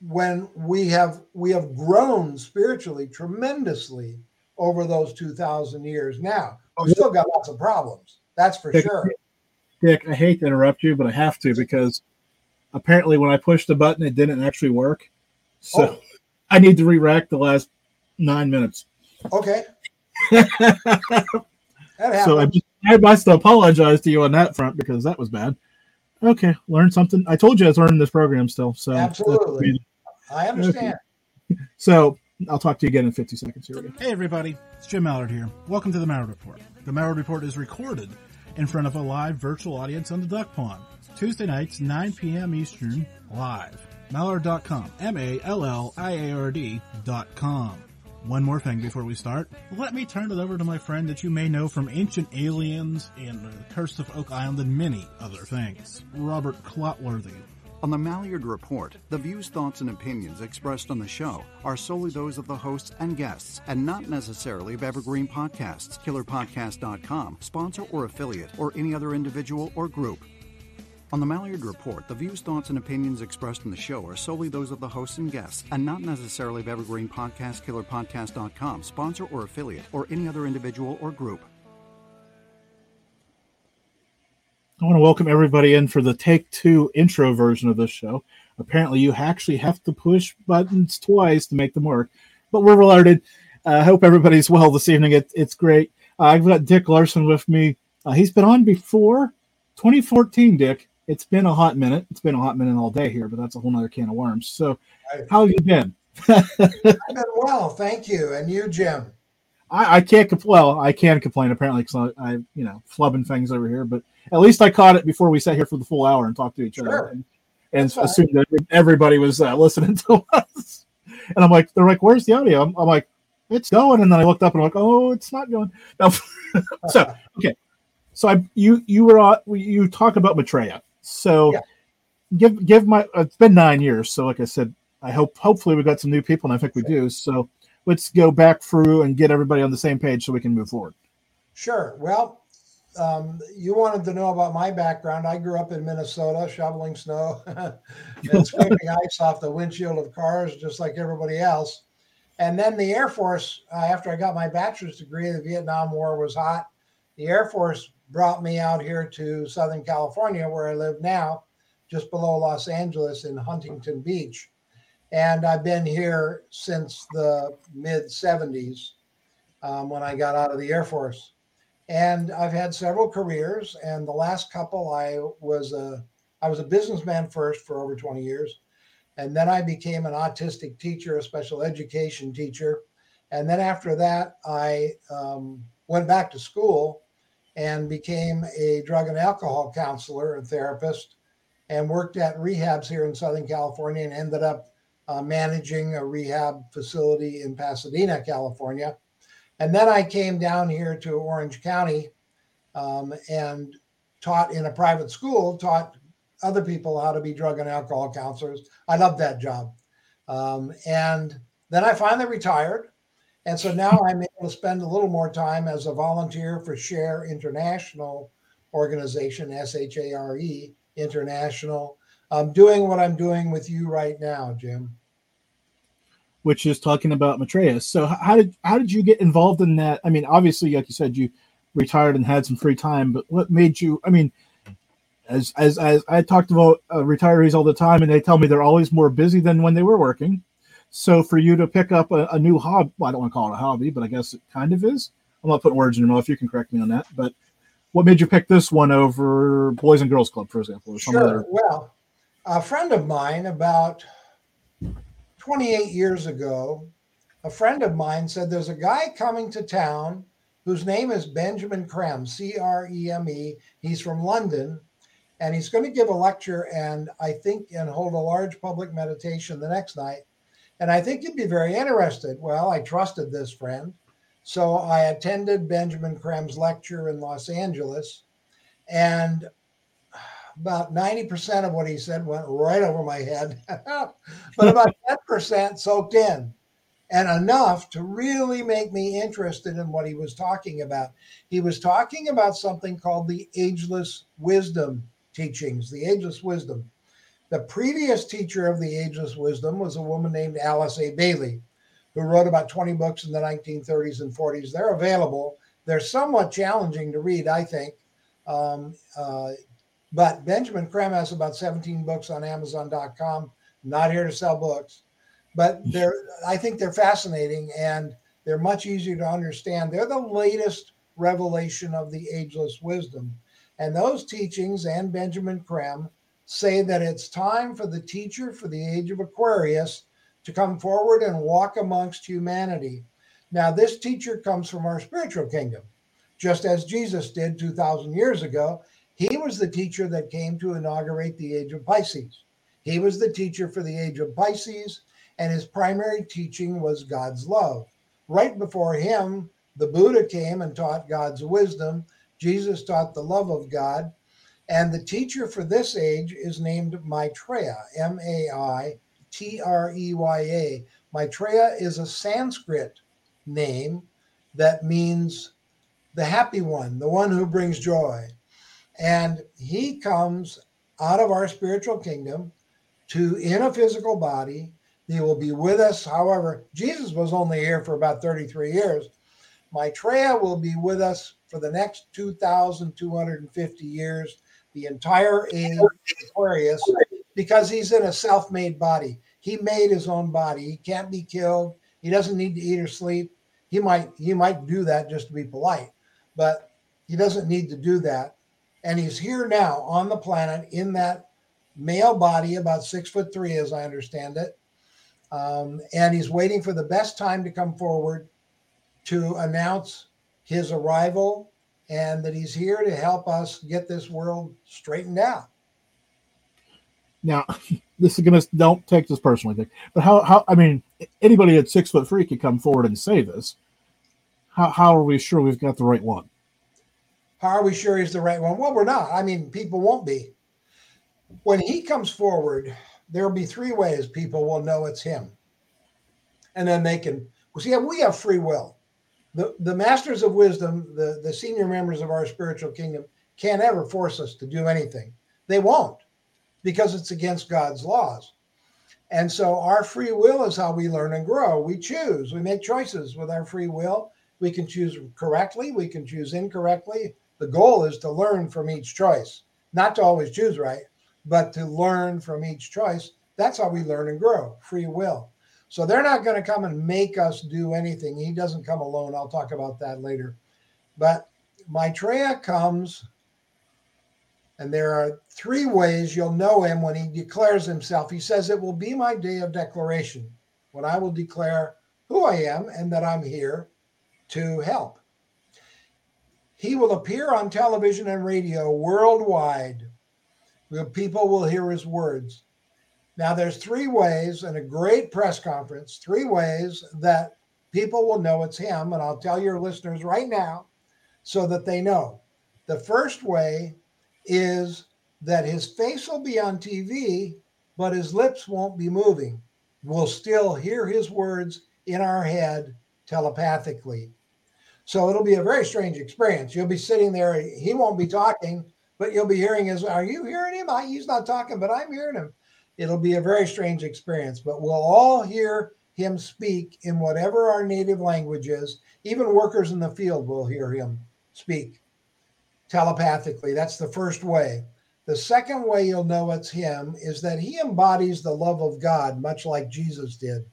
when we have we have grown spiritually tremendously over those 2000 years now we still got lots of problems that's for Dick, sure Dick, I hate to interrupt you, but I have to because apparently when I pushed the button, it didn't actually work. So Oh. I need to re-rack the last nine minutes. okay so I, just, I must apologize to you on that front because that was bad. Okay, learn something. I told you I was learning this program still. So Absolutely. I understand So I'll talk to you again in 50 seconds. Here we go. Hey everybody, it's Jim Malliard here. Welcome to the Malliard Report. The Malliard Report is recorded in front of a live virtual audience on the Duck Pond. Tuesday nights, 9 p.m. Eastern, live. Malliard.com. M-A-L-L-I-A-R-D dot com. One more thing before we start. Let me turn it over to my friend that you may know from Ancient Aliens and The Curse of Oak Island and many other things. Robert Clotworthy. On the Malliard Report, the views, thoughts, and opinions expressed on the show are solely those of the hosts and guests, and not necessarily of Evergreen Podcasts, KillerPodcast.com, sponsor or affiliate, or any other individual or group. On the Malliard Report, the views, thoughts, and opinions expressed in the show are solely those of the hosts and guests, and not necessarily of Evergreen Podcast, KillerPodcast.com, sponsor or affiliate, or any other individual or group. I want to welcome everybody in for the take two intro version of this show. Apparently, you actually have to push buttons twice to make them work, but we're alerted. I uh, hope everybody's well this evening. It, it's great. Uh, I've got Dick Larson with me. Uh, he's been on before 2014, Dick. It's been a hot minute. It's been a hot minute all day here, but that's a whole other can of worms. So, how have you been? i've been well thank you and you jim I, I can't compl- well, I can complain apparently because I, I, you know, flubbing things over here, but at least I caught it before we sat here for the full hour and talked to each Sure. other and, and That's fine. assumed that everybody was uh, listening to us. And I'm like, they're like, "Where's the audio?" I'm, I'm like, "It's going," and then I looked up and I'm like, "Oh, it's not going." No. so okay, so I you you were on you talk about Maitreya. So Yeah. give give my it's been nine years. So like I said, I hope hopefully we got some new people, and I think we do. So let's go back through and get everybody on the same page so we can move forward. Sure. Well, um, you wanted to know about my background. I grew up in Minnesota, shoveling snow and scraping ice off the windshield of cars, just like everybody else. And then the Air Force, uh, after I got my bachelor's degree, the Vietnam War was hot. The Air Force brought me out here to Southern California, where I live now, just below Los Angeles in Huntington Beach. And I've been here since the mid 70s um, when I got out of the Air Force and I've had several careers. And the last couple, I was a I was a businessman first for over 20 years, and then I became an autistic teacher, a special education teacher, and then after that, I um, went back to school and became a drug and alcohol counselor and therapist, and worked at rehabs here in Southern California, and ended up uh, managing a rehab facility in Pasadena, California. And then I came down here to Orange County um, and taught in a private school, taught other people how to be drug and alcohol counselors. I loved that job. Um, and then I finally retired. And so now I'm able to spend a little more time as a volunteer for Share International organization, S H A R E International, um, doing what I'm doing with you right now, Jim. Which is talking about Maitreya. So how did how did you get involved in that? I mean, obviously, like you said, you retired and had some free time, but what made you? I mean, as as as I talked about uh, retirees all the time, and they tell me they're always more busy than when they were working. So for you to pick up a, a new hobby, well, I don't want to call it a hobby, but I guess it kind of is. I'm not putting words in your mouth. You can correct me on that. But what made you pick this one over Boys and Girls Club, for example, or some Sure. other? Well, a friend of mine about 28 years ago, a friend of mine said there's a guy coming to town whose name is Benjamin Creme, C R E M E. He's from London, and he's going to give a lecture and I think and hold a large public meditation the next night. And I think you'd be very interested. Well, I trusted this friend. So I attended Benjamin Creme's lecture in Los Angeles. And about 90% of what he said went right over my head, but about 10% soaked in and enough to really make me interested in what he was talking about. He was talking about something called the ageless wisdom teachings, the ageless wisdom. The previous teacher of the Ageless Wisdom was a woman named Alice A. Bailey, who wrote about 20 books in the 1930s and 40s. They're available. They're somewhat challenging to read, I think. Um, uh, but Benjamin Creme has about 17 books on Amazon.com. Not here to sell books, but they're I think they're fascinating and they're much easier to understand. They're the latest revelation of the ageless wisdom. And those teachings and Benjamin Creme say that it's time for the teacher for the age of Aquarius to come forward and walk amongst humanity. Now, this teacher comes from our spiritual kingdom, just as Jesus did 2,000 years ago. He was the teacher that came to inaugurate the age of Pisces. He was the teacher for the age of Pisces, and his primary teaching was God's love. Right before him, the Buddha came and taught God's wisdom. Jesus taught the love of God. And the teacher for this age is named Maitreya, M A I T R E Y A. Maitreya is a Sanskrit name that means the happy one, the one who brings joy. And he comes out of our spiritual kingdom to in a physical body. He will be with us. However, Jesus was only here for about 33 years. Maitreya will be with us for the next 2,250 years, the entire age of Aquarius, because he's in a self made body. He made his own body. He can't be killed. He doesn't need to eat or sleep. He might he might do that just to be polite, but he doesn't need to do that. And he's here now on the planet in that male body, about six foot three, as I understand it. Um, and he's waiting for the best time to come forward to announce his arrival and that he's here to help us get this world straightened out. Now, this is gonna don't take this personally, Dick, but how how I mean anybody at six foot three could come forward and say this. How how are we sure we've got the right one? How are we sure he's the right one? Well, we're not. I mean, people won't be. When he comes forward, there'll be three ways people will know it's him. And then they can well, see we have free will. The the masters of wisdom, the, the senior members of our spiritual kingdom, can't ever force us to do anything. They won't because it's against God's laws. And so our free will is how we learn and grow. We choose, we make choices with our free will. We can choose correctly, we can choose incorrectly. The goal is to learn from each choice, not to always choose right, but to learn from each choice. That's how we learn and grow, free will. So they're not going to come and make us do anything. He doesn't come alone. I'll talk about that later. But Maitreya comes and there are three ways you'll know him when he declares himself. He says, It will be my day of declaration when I will declare who I am and that I'm here to help. He will appear on television and radio worldwide. People will hear his words. Now, there's three ways in a great press conference, three ways that people will know it's him. And I'll tell your listeners right now so that they know. The first way is that his face will be on TV, but his lips won't be moving. We'll still hear his words in our head telepathically. So it'll be a very strange experience. You'll be sitting there, he won't be talking, but you'll be hearing his, Are you hearing him? He's not talking, but I'm hearing him. It'll be a very strange experience, but we'll all hear him speak in whatever our native language is. Even workers in the field will hear him speak telepathically. That's the first way. The second way you'll know it's him is that he embodies the love of God, much like Jesus did,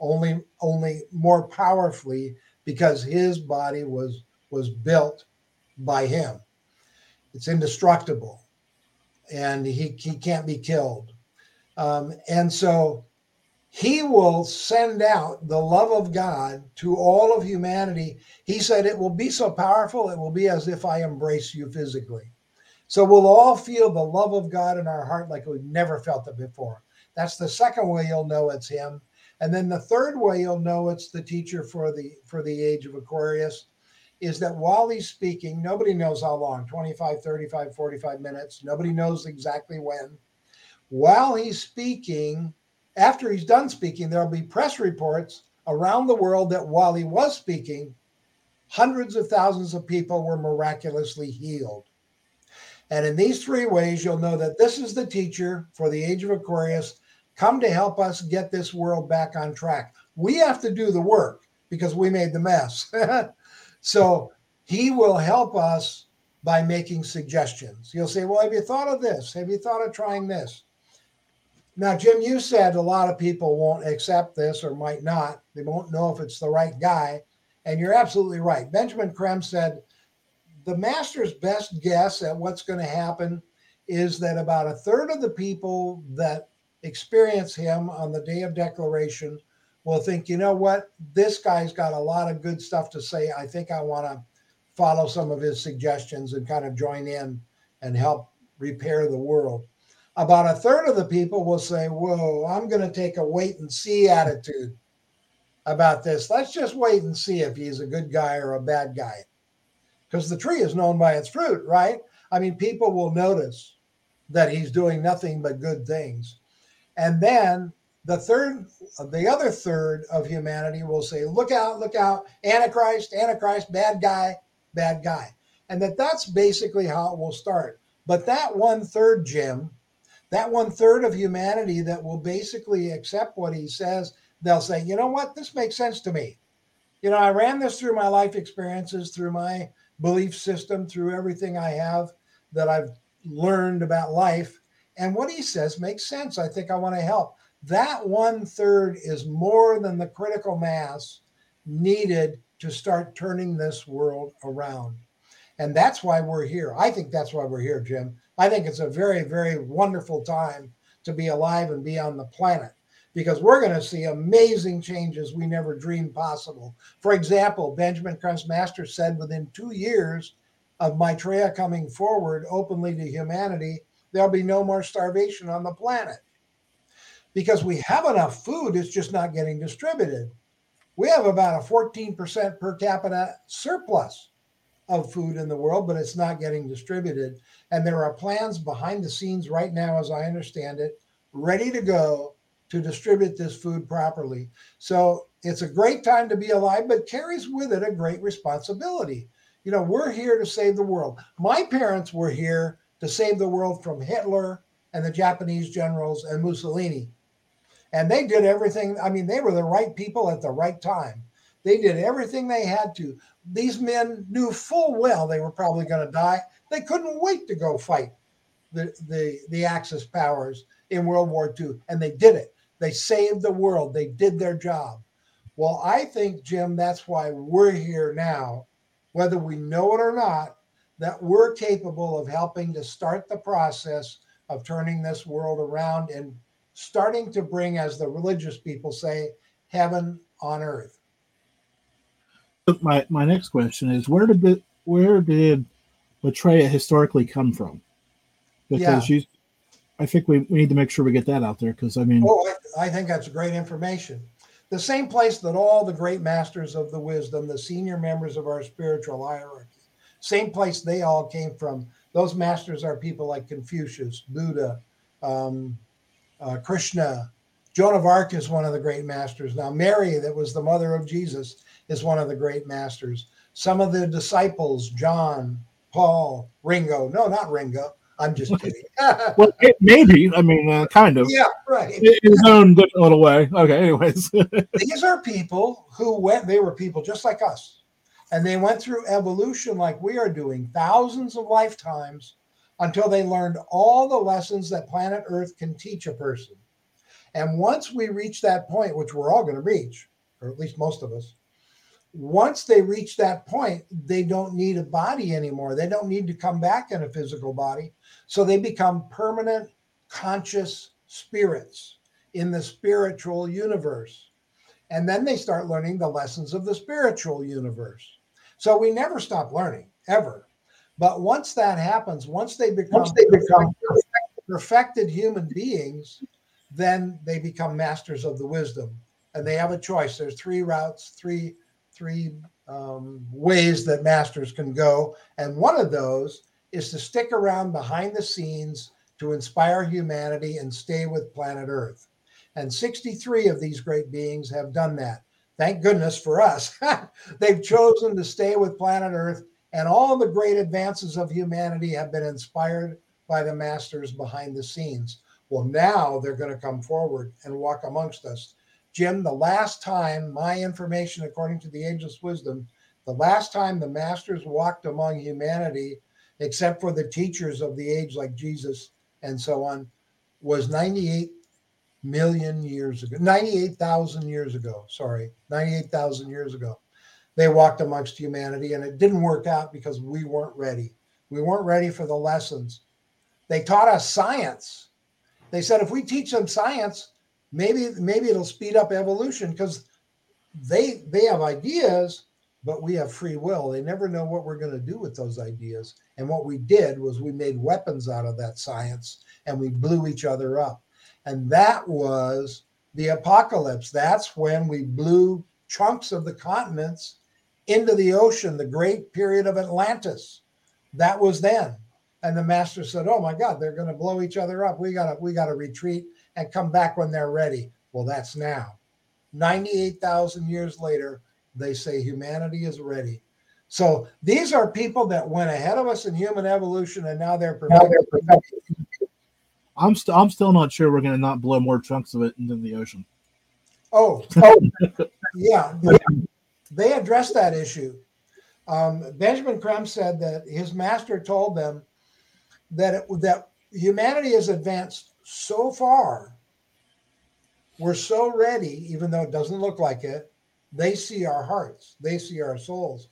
only only more powerfully because his body was was built by him. It's indestructible, and he he can't be killed. Um, and so he will send out the love of God to all of humanity. He said, It will be so powerful, it will be as if I embrace you physically. So we'll all feel the love of God in our heart like we've never felt it before. That's the second way you'll know it's him. And then the third way you'll know it's the teacher for the for the age of Aquarius is that while he's speaking, nobody knows how long 25, 35, 45 minutes. Nobody knows exactly when. While he's speaking, after he's done speaking, there'll be press reports around the world that while he was speaking, hundreds of thousands of people were miraculously healed. And in these three ways, you'll know that this is the teacher for the age of Aquarius, come to help us get this world back on track. We have to do the work because we made the mess. so he will help us by making suggestions. You'll say, Well, have you thought of this? Have you thought of trying this? Now, Jim, you said a lot of people won't accept this or might not. They won't know if it's the right guy. And you're absolutely right. Benjamin Creme said the master's best guess at what's going to happen is that about a third of the people that experience him on the day of declaration will think, you know what, this guy's got a lot of good stuff to say. I think I want to follow some of his suggestions and kind of join in and help repair the world. About a third of the people will say, Whoa, I'm going to take a wait and see attitude about this. Let's just wait and see if he's a good guy or a bad guy. Because the tree is known by its fruit, right? I mean, people will notice that he's doing nothing but good things. And then the third, the other third of humanity will say, look out, look out, Antichrist, Antichrist, bad guy, bad guy. And that that's basically how it will start. But that one third, Jim, that one third of humanity that will basically accept what he says, they'll say, you know what, this makes sense to me. You know, I ran this through my life experiences, through my belief system, through everything I have that I've learned about life. And what he says makes sense. I think I want to help. That one third is more than the critical mass needed to start turning this world around. And that's why we're here. I think that's why we're here, Jim. I think it's a very, very wonderful time to be alive and be on the planet because we're going to see amazing changes we never dreamed possible. For example, Benjamin Creme's Master said within two years of Maitreya coming forward openly to humanity, there'll be no more starvation on the planet because we have enough food, it's just not getting distributed. We have about a 14% per capita surplus of food in the world, but it's not getting distributed. And there are plans behind the scenes right now, as I understand it, ready to go to distribute this food properly. So it's a great time to be alive, but carries with it a great responsibility. You know, we're here to save the world. My parents were here to save the world from Hitler and the Japanese generals and Mussolini. And they did everything. I mean, they were the right people at the right time. They did everything they had to. These men knew full well they were probably going to die. They couldn't wait to go fight the, the, the Axis powers in World War II. And they did it. They saved the world. They did their job. Well, I think, Jim, that's why we're here now, whether we know it or not, that we're capable of helping to start the process of turning this world around and starting to bring, as the religious people say, heaven on earth. My my next question is where did the, where did Maitreya historically come from? Because yeah. you, I think we, we need to make sure we get that out there because I mean, oh, I, I think that's great information. The same place that all the great masters of the wisdom, the senior members of our spiritual hierarchy, same place they all came from. Those masters are people like Confucius, Buddha, um, uh, Krishna. Joan of Arc is one of the great masters. Now, Mary, that was the mother of Jesus, is one of the great masters. Some of the disciples, John, Paul, Ringo. No, not Ringo. I'm just kidding. well, it, maybe. I mean, uh, kind of. Yeah, right. In his own little way. Okay. Anyways, these are people who went. They were people just like us, and they went through evolution like we are doing, thousands of lifetimes, until they learned all the lessons that planet Earth can teach a person. And once we reach that point, which we're all going to reach, or at least most of us, once they reach that point, they don't need a body anymore. They don't need to come back in a physical body. So they become permanent conscious spirits in the spiritual universe. And then they start learning the lessons of the spiritual universe. So we never stop learning, ever. But once that happens, once they become, once they become perfected human beings, then they become masters of the wisdom. And they have a choice. There's three routes, three three um, ways that masters can go. And one of those is to stick around behind the scenes to inspire humanity and stay with planet Earth. And 63 of these great beings have done that. Thank goodness for us. They've chosen to stay with planet Earth And all the great advances of humanity have been inspired by the masters behind the scenes. Well, now they're going to come forward and walk amongst us. Jim, the last time, my information, according to the ageless wisdom, the last time the masters walked among humanity, except for the teachers of the age like Jesus and so on, was 98 million years ago, 98,000 years ago. Sorry, 98,000 years ago. They walked amongst humanity and it didn't work out because we weren't ready. We weren't ready for the lessons. They taught us science. They said if we teach them science, maybe maybe it'll speed up evolution because they they have ideas, but we have free will. They never know what we're going to do with those ideas. And what we did was we made weapons out of that science and we blew each other up. And that was the apocalypse. That's when we blew chunks of the continents into the ocean, the great period of Atlantis. That was then. And the master said, "Oh my God, they're going to blow each other up. We got to we got to retreat and come back when they're ready." Well, that's now. 98,000 years later, they say humanity is ready. So these are people that went ahead of us in human evolution and now they're perfecting. I'm still I'm still not sure we're going to not blow more chunks of it into the ocean. Oh, oh yeah. They, they addressed that issue. Um, Benjamin Creme said that his master told them that it, that humanity has advanced so far. We're so ready, even though it doesn't look like it. They see our hearts. They see our souls.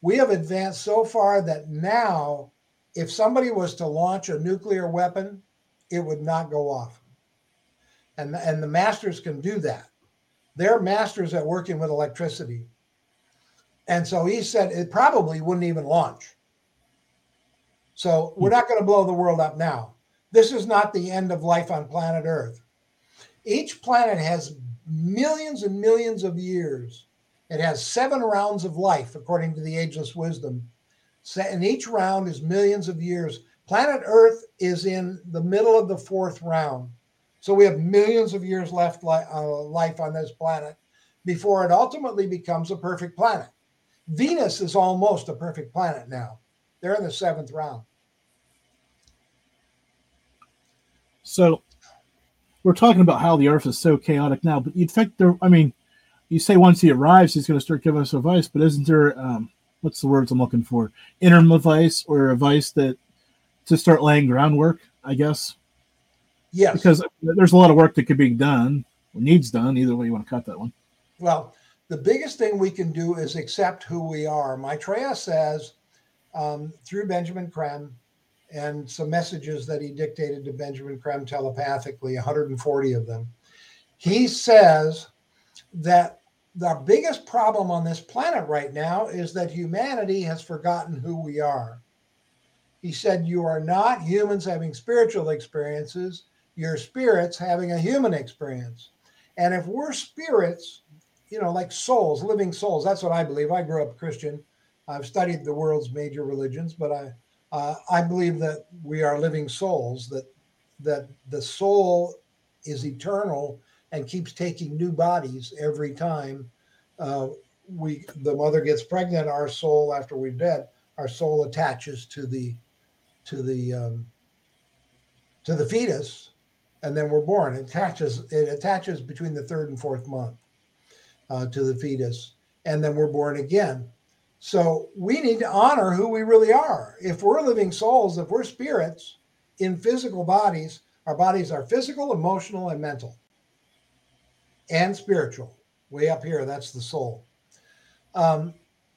We have advanced so far that now, if somebody was to launch a nuclear weapon, it would not go off. And, and the masters can do that. They're masters at working with electricity. And so he said it probably wouldn't even launch. So we're not going to blow the world up now. This is not the end of life on planet Earth. Each planet has millions and millions of years. It has seven rounds of life, according to the ageless wisdom. And each round is millions of years. Planet Earth is in the middle of the fourth round. So we have millions of years left li- uh, life on this planet before it ultimately becomes a perfect planet. Venus is almost a perfect planet now. They're in the seventh round. So we're talking about how the Earth is so chaotic now, but you'd think there. I mean, you say once he arrives, he's going to start giving us advice, but isn't there? Um, what's the words I'm looking for? Interim advice or advice that to start laying groundwork, I guess. Yes. Because there's a lot of work that could be done, needs done. Either way you want to cut that one. Well, the biggest thing we can do is accept who we are. Maitreya says um, through Benjamin Creme and some messages that he dictated to Benjamin Creme telepathically, 140 of them. He says that the biggest problem on this planet right now is that humanity has forgotten who we are. He said, You are not humans having spiritual experiences, you're spirits having a human experience. And if we're spirits, you know, like souls, living souls, that's what I believe. I grew up Christian. I've studied the world's major religions, but I uh, I believe that we are living souls. That that the soul is eternal and keeps taking new bodies every time uh, we the mother gets pregnant. Our soul, after we're dead, our soul attaches to the to the um, to the fetus, and then we're born. It attaches it attaches between the third and fourth month uh, to the fetus, and then we're born again. So we need to honor who we really are. If we're living souls, if we're spirits in physical bodies, our bodies are physical, emotional, and mental, and spiritual. Way up here, that's the soul. Um,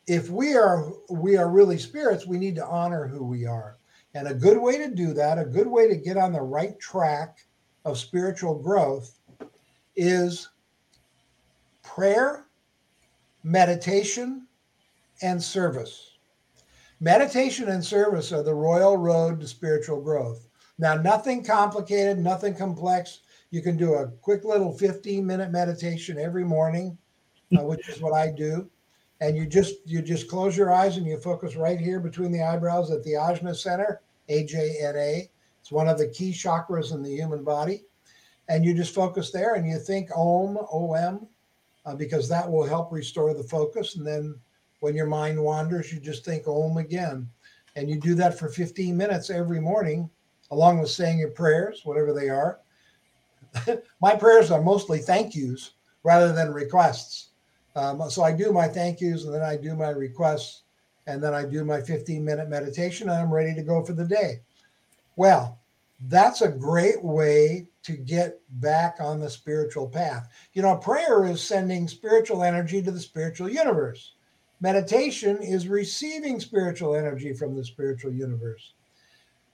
if we are we are really spirits, we need to honor who we are. And a good way to do that, a good way to get on the right track of spiritual growth is prayer, meditation, and service. Meditation and service are the royal road to spiritual growth. Now, nothing complicated, nothing complex. You can do a quick little 15 minute meditation every morning, uh, which is what I do. And you just you just close your eyes and you focus right here between the eyebrows at the Ajna Center, AJNA. It's one of the key chakras in the human body. And you just focus there and you think Om, OM, uh, because that will help restore the focus. And then When your mind wanders, you just think Om again. And you do that for 15 minutes every morning, along with saying your prayers, whatever they are. my prayers are mostly thank yous rather than requests. Um, so I do my thank yous and then I do my requests and then I do my 15 minute meditation and I'm ready to go for the day. Well, that's a great way to get back on the spiritual path. You know, prayer is sending spiritual energy to the spiritual universe. Meditation is receiving spiritual energy from the spiritual universe.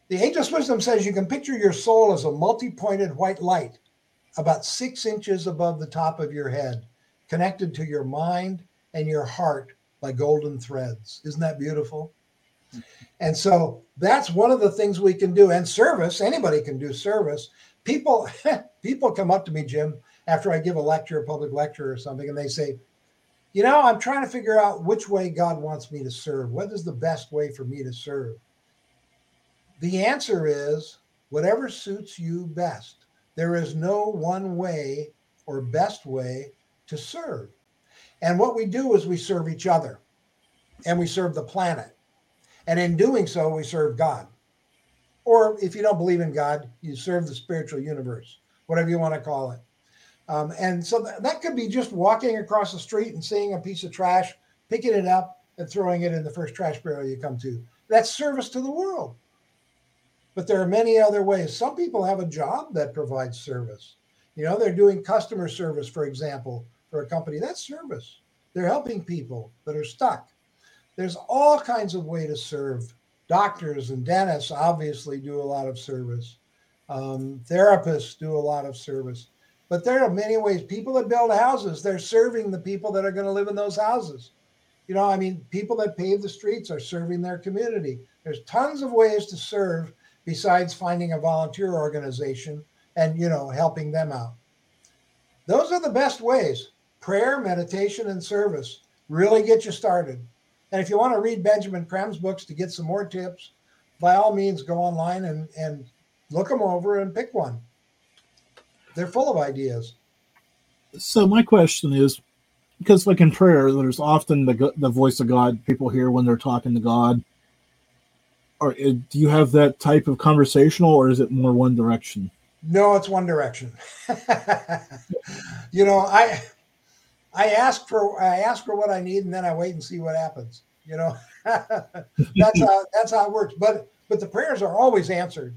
The Ageless Wisdom says you can picture your soul as a multi pointed white light about six inches above the top of your head, connected to your mind and your heart by golden threads. Isn't that beautiful? And so that's one of the things we can do. And service, anybody can do service. People, people come up to me, Jim, after I give a lecture, a public lecture or something, and they say, you know, I'm trying to figure out which way God wants me to serve. What is the best way for me to serve? The answer is whatever suits you best. There is no one way or best way to serve. And what we do is we serve each other and we serve the planet. And in doing so, we serve God. Or if you don't believe in God, you serve the spiritual universe, whatever you want to call it. Um, and so th- that could be just walking across the street and seeing a piece of trash, picking it up and throwing it in the first trash barrel you come to. That's service to the world. But there are many other ways. Some people have a job that provides service. You know, they're doing customer service, for example, for a company. That's service. They're helping people that are stuck. There's all kinds of way to serve. Doctors and dentists obviously do a lot of service. Um, therapists do a lot of service. But there are many ways. People that build houses, they're serving the people that are going to live in those houses. You know, I mean, people that pave the streets are serving their community. There's tons of ways to serve besides finding a volunteer organization and, you know, helping them out. Those are the best ways. Prayer, meditation, and service really get you started. And if you want to read Benjamin Creme's books to get some more tips, by all means, go online and, and look them over and pick one. They're full of ideas. So my question is, because like in prayer, there's often the the voice of God people hear when they're talking to God. Or uh, do you have that type of conversational, or is it more one direction? No, it's one direction. you know, I I ask for I ask for what I need, and then I wait and see what happens. You know, that's how that's how it works. But but the prayers are always answered.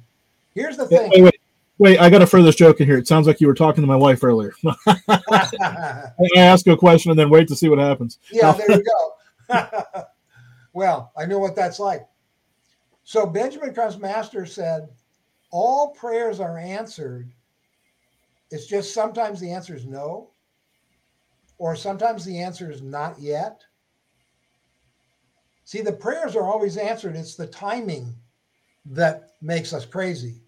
Here's the thing. Wait, wait, wait I got a further joke in here. It sounds like you were talking to my wife earlier. I ask a question and then wait to see what happens. Yeah, there you go. well, I know what that's like. So Benjamin Creme's master said, all prayers are answered. It's just sometimes the answer is no, or sometimes the answer is not yet. See, the prayers are always answered. It's the timing that makes us crazy.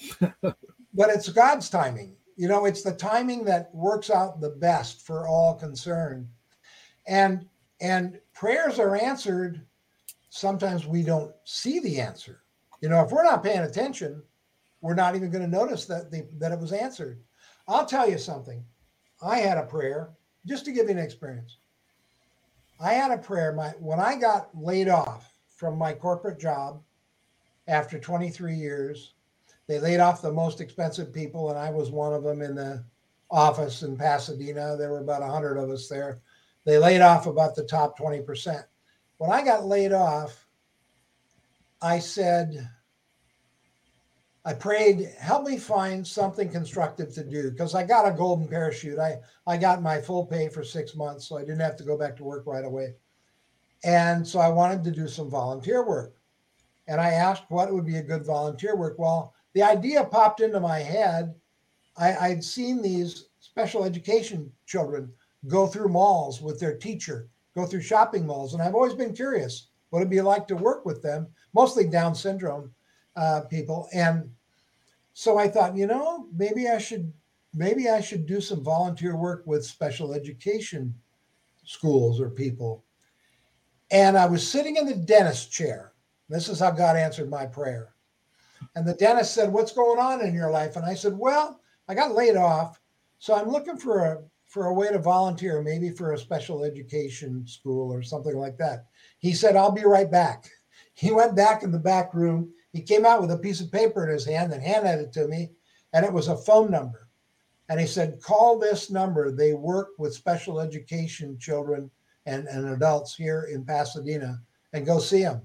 but it's God's timing. You know, it's the timing that works out the best for all concerned. And and prayers are answered sometimes we don't see the answer. You know, if we're not paying attention, we're not even going to notice that the, that it was answered. I'll tell you something. I had a prayer just to give you an experience. I had a prayer. My when I got laid off from my corporate job after 23 years, they laid off the most expensive people, and I was one of them in the office in Pasadena. There were about 100 of us there. They laid off about the top 20%. When I got laid off, I said, I prayed, help me find something constructive to do because I got a golden parachute. I, I got my full pay for six months, so I didn't have to go back to work right away. And so I wanted to do some volunteer work. And I asked what would be a good volunteer work. Well, the idea popped into my head. I, I'd seen these special education children go through malls with their teacher, go through shopping malls. And I've always been curious what it'd be like to work with them, mostly Down syndrome uh, people. And so I thought, you know, maybe I should maybe I should do some volunteer work with special education schools or people. And I was sitting in the dentist chair. This is how God answered my prayer. And the dentist said, "What's going on in your life?" And I said, "Well, I got laid off, so I'm looking for a for a way to volunteer, maybe for a special education school or something like that. He said, I'll be right back. He went back in the back room. He came out with a piece of paper in his hand and handed it to me, and it was a phone number. And he said, Call this number. They work with special education children and, and adults here in Pasadena and go see them.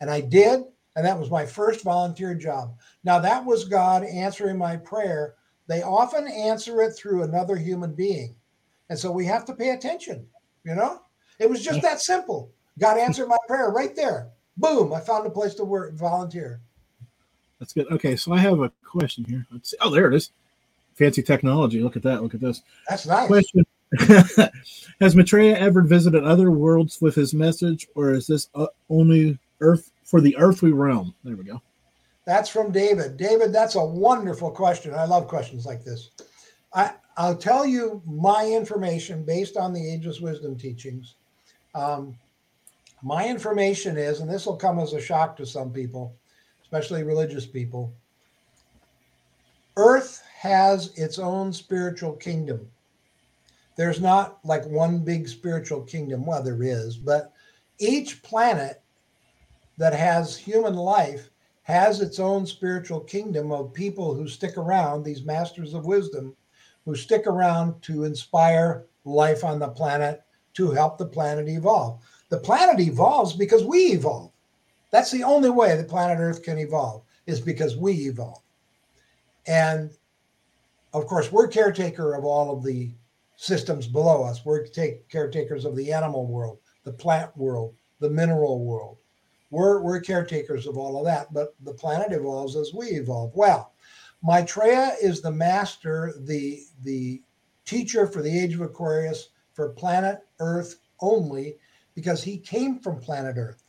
And I did. And that was my first volunteer job. Now, that was God answering my prayer. They often answer it through another human being. And so we have to pay attention, you know? It was just that simple. God answered my prayer right there. Boom, I found a place to work, volunteer. That's good. Okay, so I have a question here. Let's see. Oh, there it is. Fancy technology. Look at that. Look at this. That's nice. Question Has Maitreya ever visited other worlds with his message, or is this uh, only Earth for the earthly realm? There we go. That's from David. David, that's a wonderful question. I love questions like this. I, I'll tell you my information based on the Ageless Wisdom teachings. Um, my information is, and this will come as a shock to some people, especially religious people Earth has its own spiritual kingdom. There's not like one big spiritual kingdom. Well, there is, but each planet that has human life has its own spiritual kingdom of people who stick around, these masters of wisdom, who stick around to inspire life on the planet to help the planet evolve. The planet evolves because we evolve. That's the only way the planet Earth can evolve, is because we evolve. And of course, we're caretaker of all of the systems below us. We're take caretakers of the animal world, the plant world, the mineral world. We're, we're caretakers of all of that, but the planet evolves as we evolve. Well, Maitreya is the master, the, the teacher for the age of Aquarius for planet Earth only, because he came from planet Earth.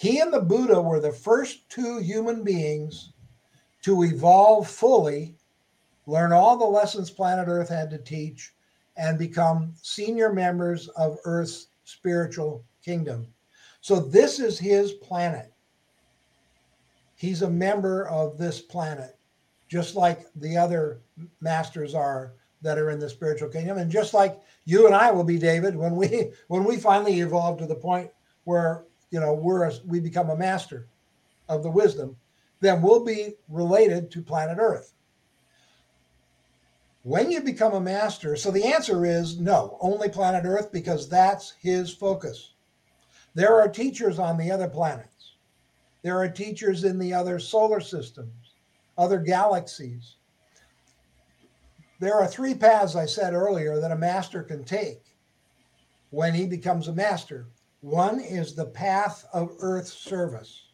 He and the Buddha were the first two human beings to evolve fully, learn all the lessons planet Earth had to teach, and become senior members of Earth's spiritual kingdom. So, this is his planet. He's a member of this planet, just like the other masters are that are in the spiritual kingdom and just like you and I will be David when we when we finally evolve to the point where you know we're a, we become a master of the wisdom then we'll be related to planet earth. When you become a master so the answer is no only planet earth because that's his focus. There are teachers on the other planets. There are teachers in the other solar systems other galaxies. There are three paths I said earlier that a master can take when he becomes a master. One is the path of earth service,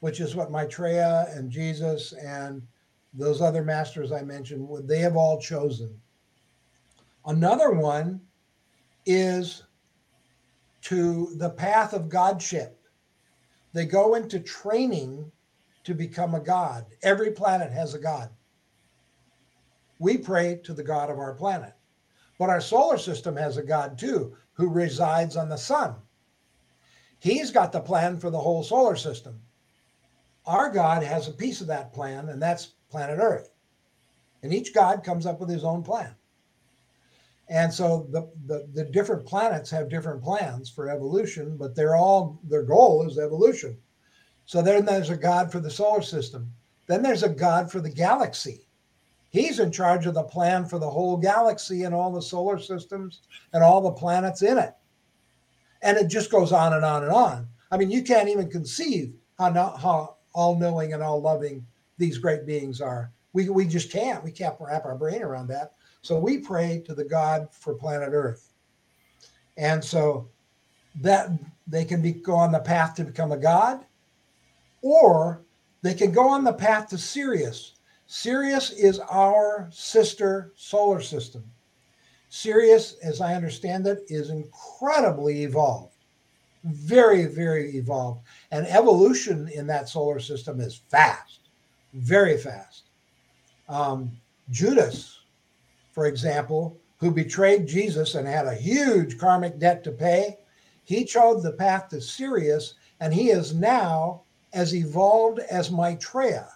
which is what Maitreya and Jesus and those other masters I mentioned, they have all chosen. Another one is to the path of godship. They go into training to become a god. Every planet has a god we pray to the God of our planet. But our solar system has a God too, who resides on the sun. He's got the plan for the whole solar system. Our God has a piece of that plan, and that's planet Earth. And each God comes up with his own plan. And so the, the, the different planets have different plans for evolution, but they're all their goal is evolution. So then there's a God for the solar system. Then there's a God for the galaxy. He's in charge of the plan for the whole galaxy and all the solar systems and all the planets in it. And it just goes on and on and on. I mean, you can't even conceive how, not, how all knowing and all loving these great beings are. We, we just can't. We can't wrap our brain around that. So we pray to the God for planet Earth. And so that they can be, go on the path to become a God, or they can go on the path to Sirius, Sirius is our sister solar system. Sirius, as I understand it, is incredibly evolved, very, very evolved. And evolution in that solar system is fast, very fast. Um, Judas, for example, who betrayed Jesus and had a huge karmic debt to pay, he chose the path to Sirius, and he is now as evolved as Maitreya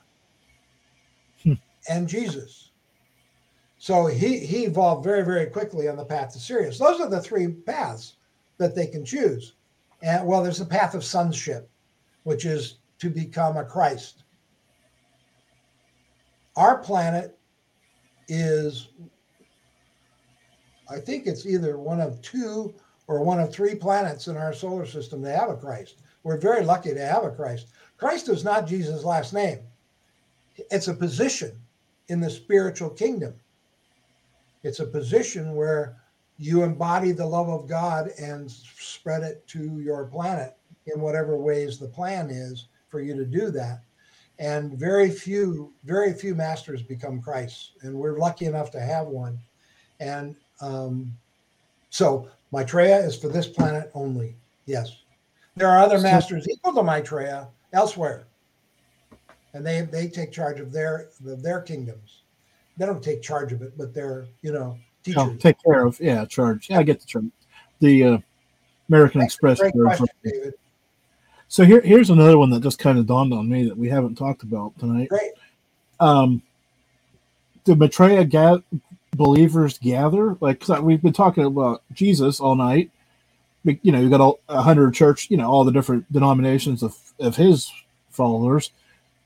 and Jesus. So he he evolved very very quickly on the path to Sirius. Those are the three paths that they can choose. And well, there's the path of sonship, which is to become a Christ. Our planet is, I think it's either one of two or one of three planets in our solar system that have a Christ. We're very lucky to have a Christ. Christ is not Jesus' last name, it's a position in the spiritual kingdom. It's a position where you embody the love of God and spread it to your planet in whatever ways the plan is for you to do that. And very few, very few masters become Christ, and we're lucky enough to have one. And um, so Maitreya is for this planet only. Yes, there are other masters equal to Maitreya elsewhere, and they they take charge of their of their kingdoms. They don't take charge of it, but they're you know teachers. Oh, take care of yeah charge. Yeah i get the term. The uh, american express Great question, so here, here's another one that just kind of dawned on me that we haven't talked about tonight. Great. um do Maitreya ga- believers gather? Like 'cause we've been talking about jesus all night. We- you know you got all a hundred church you know all the different denominations of of his followers.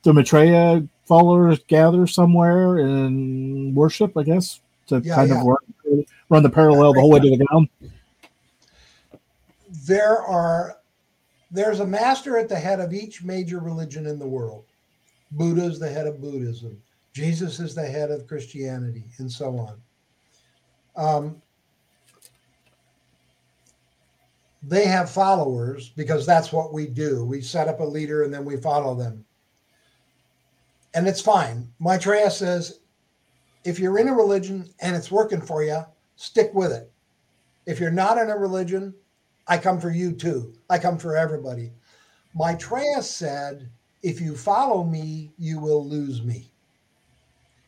Do Maitreya followers gather somewhere and worship i guess to Yeah, kind yeah. of work, run the parallel the whole way to the ground. There are there's a master at the head of each major religion in the world. Buddha is the head of buddhism. Jesus is the head of christianity and so on. Um, they have followers because that's what we do. We set up a leader and then we follow them and it's fine maitreya says if you're in a religion and it's working for you stick with it if you're not in a religion I come for you too. I come for everybody. Maitreya said, if you follow me, you will lose me.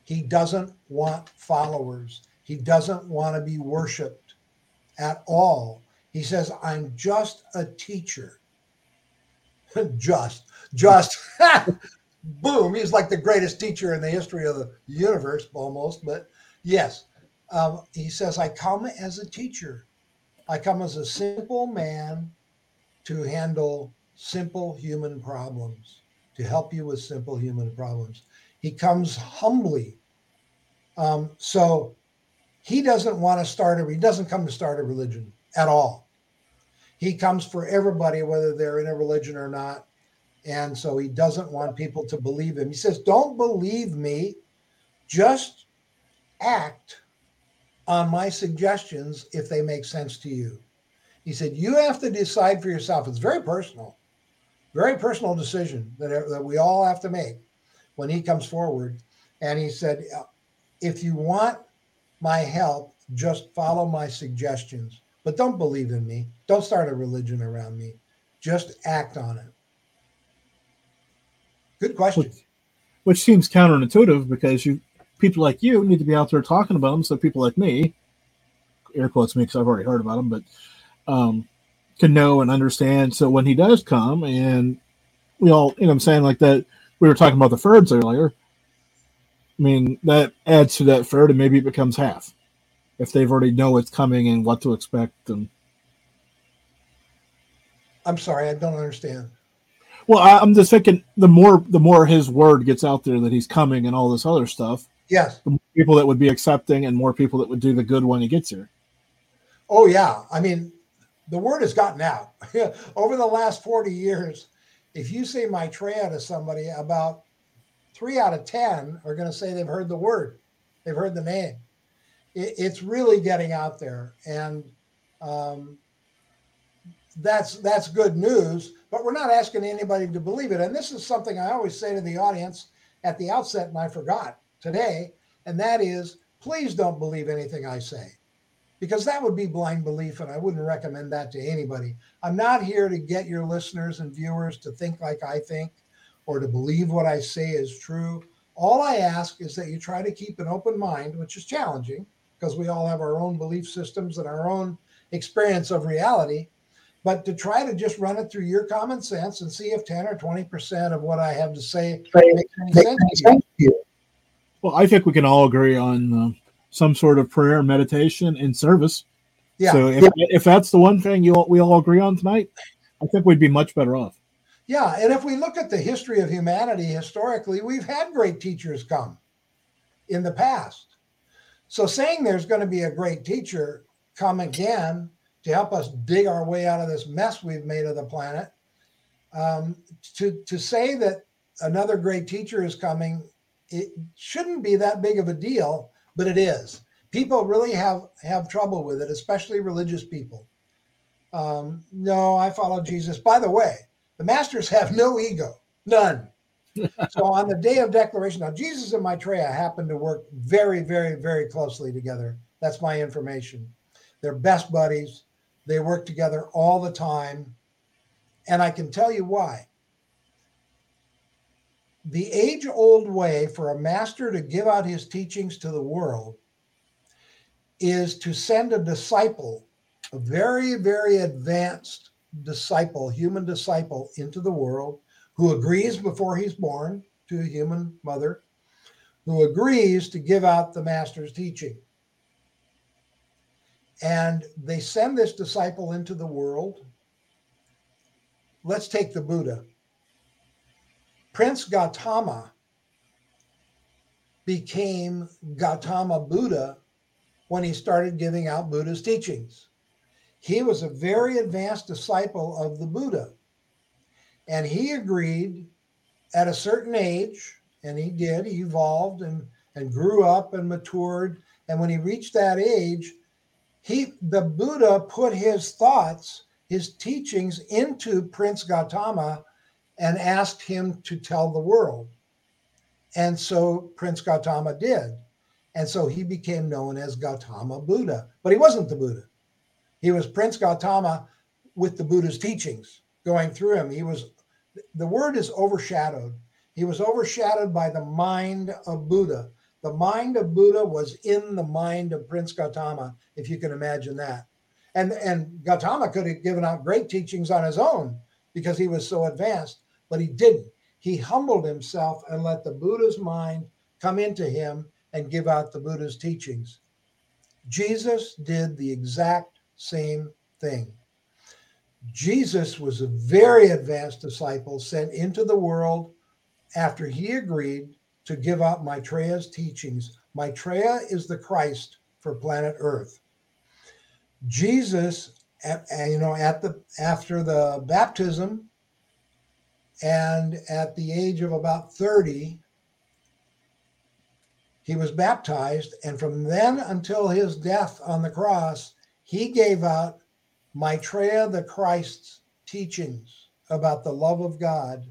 He doesn't want followers. He doesn't want to be worshiped at all. He says, I'm just a teacher. just, just, boom. He's like the greatest teacher in the history of the universe almost. But yes, um, he says, I come as a teacher. I come as a simple man to handle simple human problems, to help you with simple human problems. He comes humbly. Um, so he doesn't want to start a, he doesn't come to start a religion at all. He comes for everybody, whether they're in a religion or not. And so he doesn't want people to believe him. He says, Don't believe me, just act on my suggestions if they make sense to you. He said, You have to decide for yourself. It's very personal, very personal decision that, that we all have to make when he comes forward. And he said, uh, If you want my help, just follow my suggestions, but don't believe in me. Don't start a religion around me. Just act on it. Good question. which, which seems counterintuitive because you people like you need to be out there talking about them so people like me air quotes me because i've already heard about them but um, can know and understand so when he does come and we all you know what i'm saying like that we were talking about the thirds earlier i mean that adds to that third and maybe it becomes half if they've already know it's coming and what to expect and I'm sorry, I don't understand. Well I, i'm just thinking the more the more his word gets out there that he's coming and all this other stuff Yes. the more people that would be accepting and more people that would do the good when he gets here. Oh yeah, I mean, the word has gotten out over the last forty years. If you say Maitreya to somebody, about three out of ten are going to say they've heard the word, they've heard the name. It, it's really getting out there, and um, that's that's good news. But we're not asking anybody to believe it. And this is something I always say to the audience at the outset, and I forgot today, and that is, please don't believe anything I say because that would be blind belief and I wouldn't recommend that to anybody. I'm not here to get your listeners and viewers to think like I think or to believe what I say is true. All I ask is that you try to keep an open mind, which is challenging because we all have our own belief systems and our own experience of reality, but to try to just run it through your common sense and see if 10 or 20% of what I have to say makes any sense to you. Well, I think we can all agree on uh, some sort of prayer, meditation, and service. Yeah. So if, if that's the one thing you all, we all agree on tonight, I think we'd be much better off. Yeah, and if we look at the history of humanity historically, we've had great teachers come in the past. So saying there's going to be a great teacher come again to help us dig our way out of this mess we've made of the planet, um, to to say that another great teacher is coming, it shouldn't be that big of a deal, but it is. People really have have trouble with it, especially religious people. Um, no, I follow Jesus. By the way, the masters have no ego, none. so on the day of declaration, now Jesus and Maitreya happen to work very, very, very closely together. That's my information. They're best buddies. They work together all the time. And I can tell you why. The age old way for a master to give out his teachings to the world is to send a disciple, a very, very advanced disciple, human disciple, into the world who agrees before he's born to a human mother, who agrees to give out the master's teaching. And they send this disciple into the world. Let's take the Buddha. Prince Gautama became Gautama Buddha when he started giving out Buddha's teachings. He was a very advanced disciple of the Buddha. And he agreed at a certain age, and he did, he evolved and, and grew up and matured. And when he reached that age, he the Buddha put his thoughts, his teachings into Prince Gautama and asked him to tell the world. And so Prince Gautama did. And so he became known as Gautama Buddha. But he wasn't the Buddha. He was Prince Gautama with the Buddha's teachings going through him. He was, the word is overshadowed. He was overshadowed by the mind of Buddha. The mind of Buddha was in the mind of Prince Gautama, if you can imagine that. And, and Gautama could have given out great teachings on his own because he was so advanced, but he didn't. He humbled himself and let the Buddha's mind come into him and give out the Buddha's teachings. Jesus did the exact same thing. Jesus was a very advanced disciple sent into the world after he agreed to give out Maitreya's teachings. Maitreya is the Christ for planet Earth. Jesus, at, you know, at the after the baptism and at the age of about 30, he was baptized, and from then until his death on the cross, he gave out Maitreya the Christ's teachings about the love of God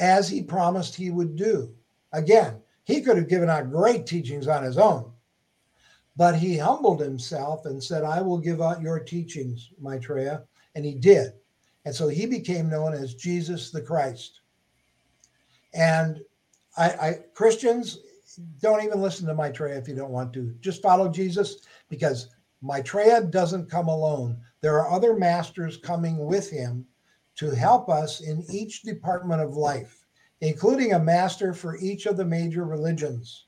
as he promised he would do. Again, he could have given out great teachings on his own, but he humbled himself and said, I will give out your teachings, Maitreya. And he did. And so he became known as Jesus the Christ. And I, I Christians don't even listen to Maitreya if you don't want to. Just follow Jesus because Maitreya doesn't come alone. There are other masters coming with him to help us in each department of life, including a master for each of the major religions.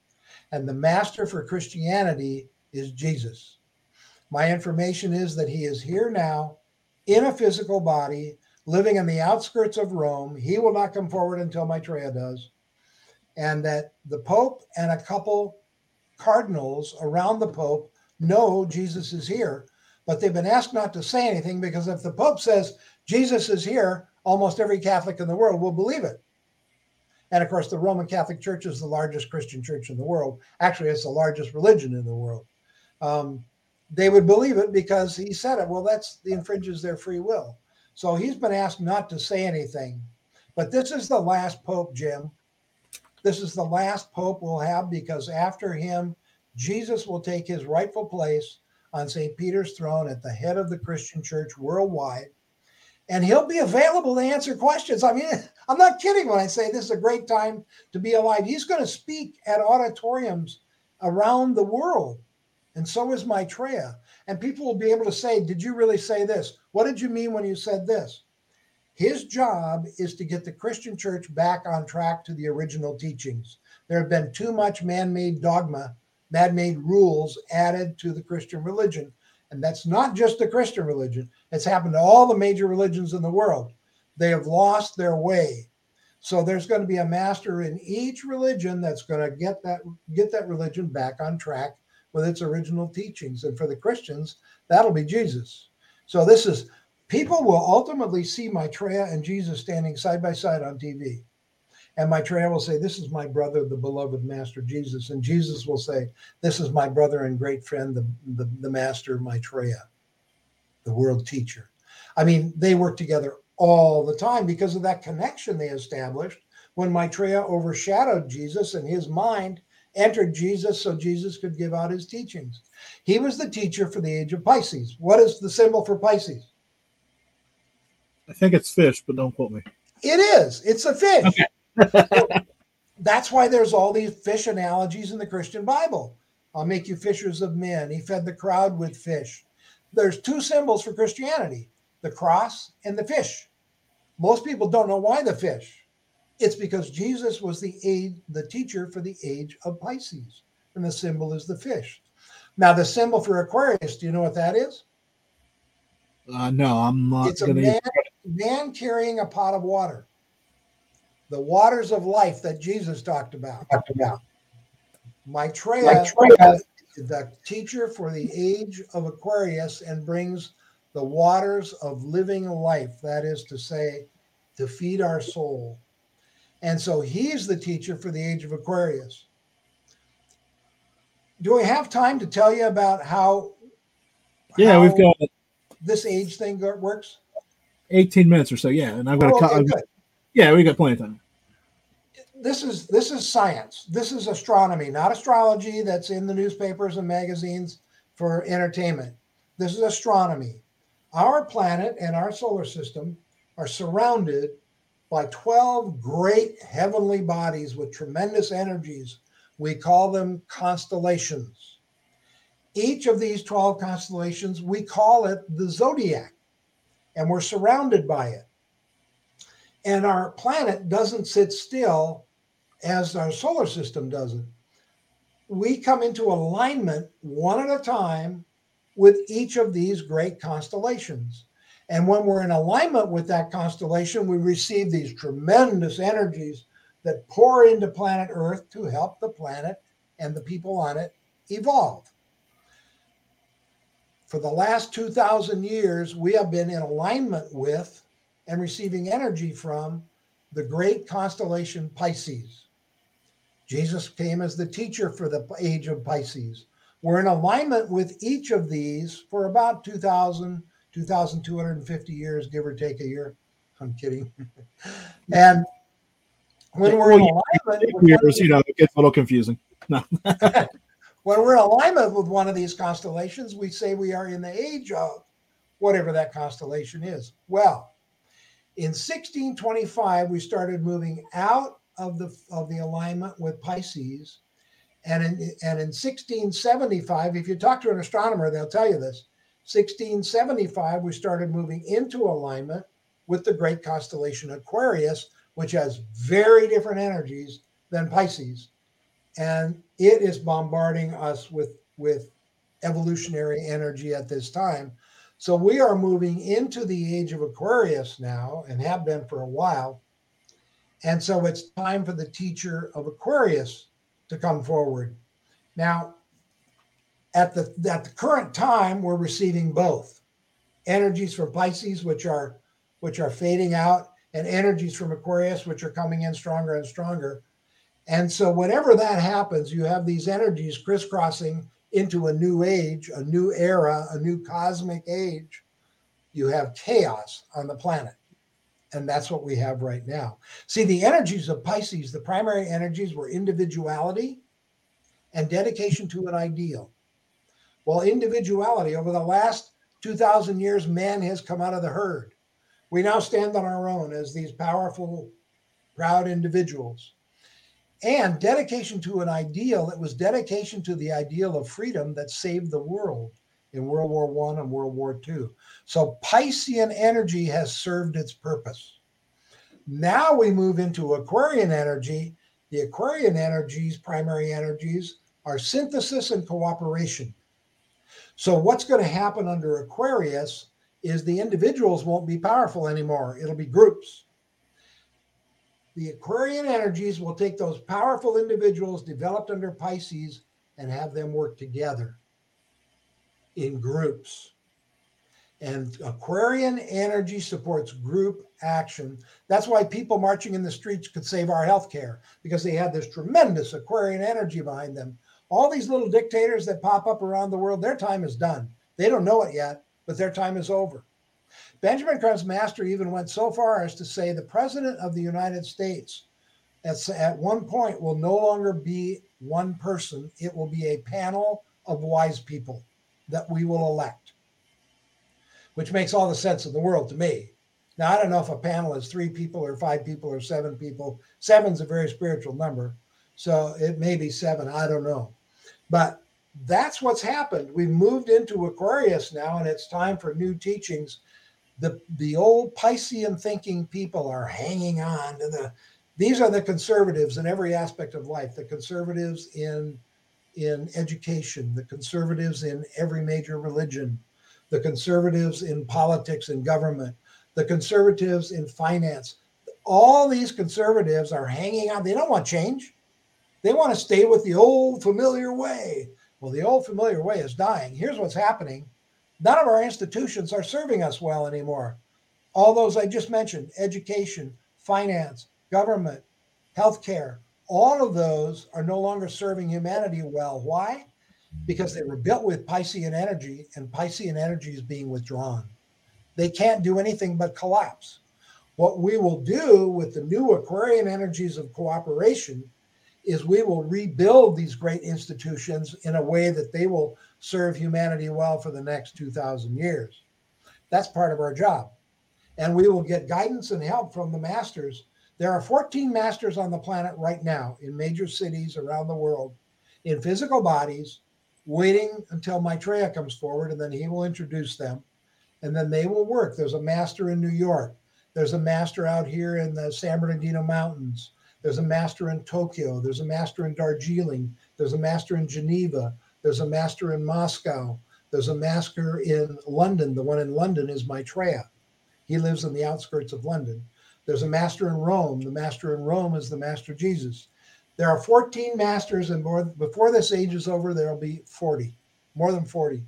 And the master for Christianity is Jesus. My information is that he is here now in a physical body, living in the outskirts of Rome. He will not come forward until Maitreya does. And that the Pope and a couple cardinals around the Pope know Jesus is here, but they've been asked not to say anything because if the Pope says Jesus is here, almost every Catholic in the world will believe it. And of course, the Roman Catholic Church is the largest Christian church in the world. Actually, it's the largest religion in the world. Um, they would believe it because he said it. Well, that's the infringes their free will. So he's been asked not to say anything. But this is the last pope, Jim. This is the last pope we'll have because after him, Jesus will take his rightful place on St. Peter's throne at the head of the Christian church worldwide. And he'll be available to answer questions. I mean, I'm not kidding when I say this is a great time to be alive. He's going to speak at auditoriums around the world. And so is Maitreya. And people will be able to say, Did you really say this? What did you mean when you said this? His job is to get the Christian church back on track to the original teachings. There have been too much man made dogma man made rules added to the Christian religion. And that's not just the Christian religion, it's happened to all the major religions in the world. They have lost their way. So there's going to be a master in each religion that's going to get that get that religion back on track with its original teachings. And for the Christians, that'll be Jesus. So this is people will ultimately see Maitreya and Jesus standing side by side on TV. And Maitreya will say, This is my brother, the beloved Master Jesus. And Jesus will say, This is my brother and great friend, the, the, the Master Maitreya, the world teacher. I mean, they work together all the time because of that connection they established when Maitreya overshadowed Jesus and his mind entered Jesus so Jesus could give out his teachings. He was the teacher for the age of Pisces. What is the symbol for Pisces? I think it's fish, but don't quote me. It is. It's a fish. Okay. That's why there's all these fish analogies in the Christian Bible. I'll make you fishers of men. He fed the crowd with fish. There's two symbols for Christianity the cross and the fish. Most people don't know why the fish. It's because Jesus was the aid, the teacher for the age of Pisces, and the symbol is the fish. Now, the symbol for Aquarius, do you know what that is? Uh, no, I'm not. It's a man, man carrying a pot of water. The waters of life that Jesus talked about. Talked about. Maitreya, Maitreya, the teacher for the age of Aquarius, and brings the waters of living life. That is to say, to feed our soul. And so he's the teacher for the age of Aquarius. Do we have time to tell you about how? Yeah, how we've got this age thing works. 18 minutes or so, yeah. And I've got oh, okay, a yeah, we got plenty of time. This is this is science. This is astronomy, not astrology that's in the newspapers and magazines for entertainment. This is astronomy. Our planet and our solar system are surrounded by 12 great heavenly bodies with tremendous energies. We call them constellations. Each of these 12 constellations, we call it the zodiac, and we're surrounded by it. And our planet doesn't sit still as our solar system doesn't. We come into alignment one at a time with each of these great constellations. And when we're in alignment with that constellation, we receive these tremendous energies that pour into planet Earth to help the planet and the people on it evolve. For the last 2,000 years, we have been in alignment with and receiving energy from the great constellation Pisces. Jesus came as the teacher for the age of Pisces. We're in alignment with each of these for about 2,000 2,250 years, give or take a year. I'm kidding. and when we're in alignment, years, you know, it gets a little confusing. No. when we're in alignment with one of these constellations, we say we are in the age of whatever that constellation is. Well, in 1625, we started moving out of the of the alignment with Pisces. And in, and in 1675, if you talk to an astronomer, they'll tell you this. 1675, we started moving into alignment with the great constellation Aquarius, which has very different energies than Pisces. And it is bombarding us with, with evolutionary energy at this time. So we are moving into the age of Aquarius now and have been for a while. And so it's time for the teacher of Aquarius to come forward. Now, at the at the current time we're receiving both. Energies from pisces which are which are fading out and energies from aquarius which are coming in stronger and stronger. And so whenever that happens you have these energies crisscrossing into a new age a new era a new cosmic age. You have chaos on the planet and that's what we have right now see the energies of pisces the primary energies were individuality and dedication to an ideal well, individuality over the last 2,000 years, man has come out of the herd. We now stand on our own as these powerful, proud individuals. And dedication to an ideal, it was dedication to the ideal of freedom that saved the world in World War One and World War II. So Piscean energy has served its purpose. Now we move into Aquarian energy. The Aquarian energies, primary energies, are synthesis and cooperation. So, what's going to happen under Aquarius is the individuals won't be powerful anymore, it'll be groups. The Aquarian energies will take those powerful individuals developed under Pisces and have them work together in groups. And Aquarian energy supports group action. That's why people marching in the streets could save our health care because they had this tremendous Aquarian energy behind them. All these little dictators that pop up around the world, their time is done. They don't know it yet, but their time is over. Benjamin Creme's master even went so far as to say the president of the United States at, at one point will no longer be one person, it will be a panel of wise people that we will elect, which makes all the sense in the world to me. Now, I don't know if a panel is three people or five people or seven people. Seven's a very spiritual number. So it may be seven. I don't know. But that's what's happened. We've moved into Aquarius now, and it's time for new teachings. The, the old Piscean thinking people are hanging on to the, these are the conservatives in every aspect of life, the conservatives in in education, the conservatives in every major religion, the conservatives in politics and government, the conservatives in finance. All these conservatives are hanging on. They don't want change. They want to stay with the old familiar way. Well, the old familiar way is dying. Here's what's happening none of our institutions are serving us well anymore. All those I just mentioned education, finance, government, healthcare, all of those are no longer serving humanity well. Why? Because they were built with Piscean energy, and Piscean energy is being withdrawn. They can't do anything but collapse. What we will do with the new Aquarian energies of cooperation is we will rebuild these great institutions in a way that they will serve humanity well for the next 2,000 years. That's part of our job. And we will get guidance and help from the masters there are 14 masters on the planet right now in major cities around the world in physical bodies, waiting until Maitreya comes forward and then he will introduce them. And then they will work. There's a master in New York. There's a master out here in the San Bernardino Mountains. There's a master in Tokyo. There's a master in Darjeeling. There's a master in Geneva. There's a master in Moscow. There's a master in London. The one in London is Maitreya. He lives in the outskirts of London. There's a master in Rome. The master in Rome is the master Jesus. There are 14 masters, and more, before this age is over, there will be 40, more than 40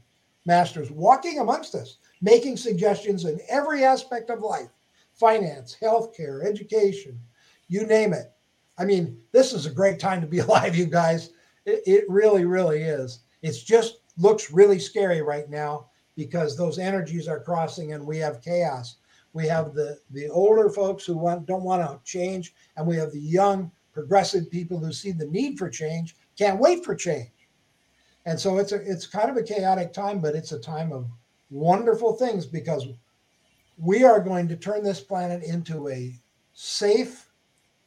masters walking amongst us, making suggestions in every aspect of life finance, healthcare, education, you name it. I mean, this is a great time to be alive, you guys. It, it really, really is. It's just looks really scary right now because those energies are crossing and we have chaos. We have the the older folks who want don't want to change, and we have the young progressive people who see the need for change, can't wait for change. And so it's a it's kind of a chaotic time, but it's a time of wonderful things because we are going to turn this planet into a safe,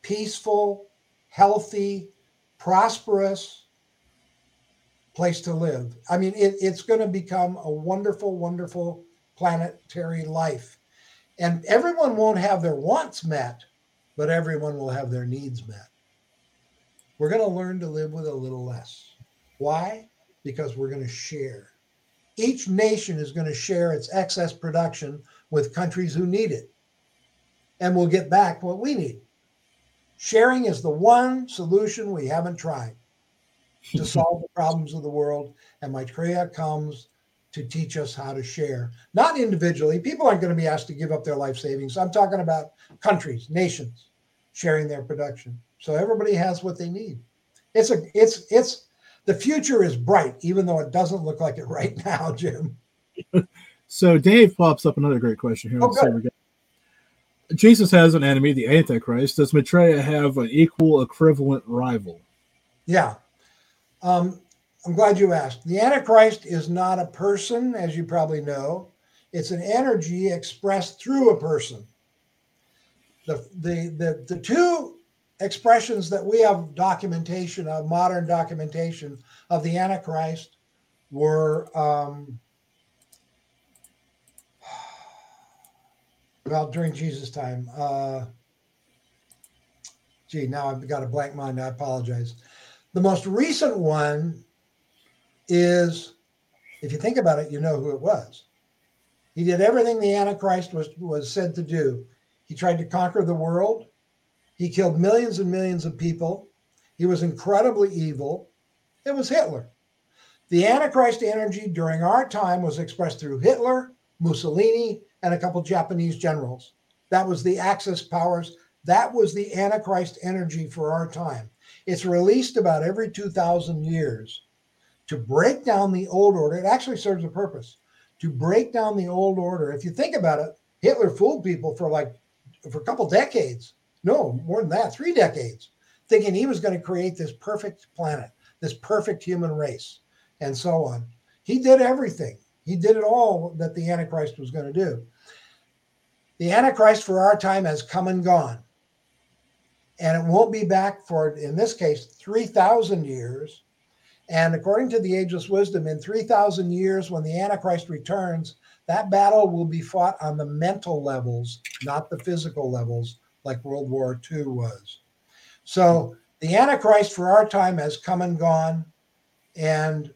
peaceful, healthy, prosperous place to live. I mean, it, it's going to become a wonderful, wonderful planetary life. And everyone won't have their wants met, but everyone will have their needs met. We're going to learn to live with a little less. Why? Because we're going to share. Each nation is going to share its excess production with countries who need it. And we'll get back what we need. Sharing is the one solution we haven't tried to solve the problems of the world. And my Maitreya comes to teach us how to share, not individually. People aren't going to be asked to give up their life savings. I'm talking about countries, nations sharing their production. So everybody has what they need. It's a it's it's the future is bright, even though it doesn't look like it right now, Jim. so Dave pops up another great question here. Oh, good. Jesus has an enemy, the Antichrist. Does Maitreya have an equal, equivalent rival? Yeah. Um, I'm glad you asked. The Antichrist is not a person, as you probably know. It's an energy expressed through a person. The, the, the, the two expressions that we have documentation of, modern documentation of the Antichrist, were um, well during Jesus' time. Uh, gee, now I've got a blank mind. I apologize. The most recent one is, if you think about it, you know who it was. He did everything the Antichrist was, was said to do. He tried to conquer the world. He killed millions and millions of people. He was incredibly evil. It was Hitler. The Antichrist energy during our time was expressed through Hitler, Mussolini, and a couple Japanese generals. That was the Axis powers. That was the Antichrist energy for our time. It's released about every 2,000 years to break down the old order. It actually serves a purpose to break down the old order. If you think about it, Hitler fooled people for like for a couple decades. No, more than that, three decades, thinking he was going to create this perfect planet, this perfect human race, and so on. He did everything. He did it all that the Antichrist was going to do. The Antichrist for our time has come and gone. And it won't be back for, in this case, 3,000 years. And according to the ageless wisdom, in 3,000 years, when the Antichrist returns, that battle will be fought on the mental levels, not the physical levels, like World War II was. So the Antichrist for our time has come and gone, and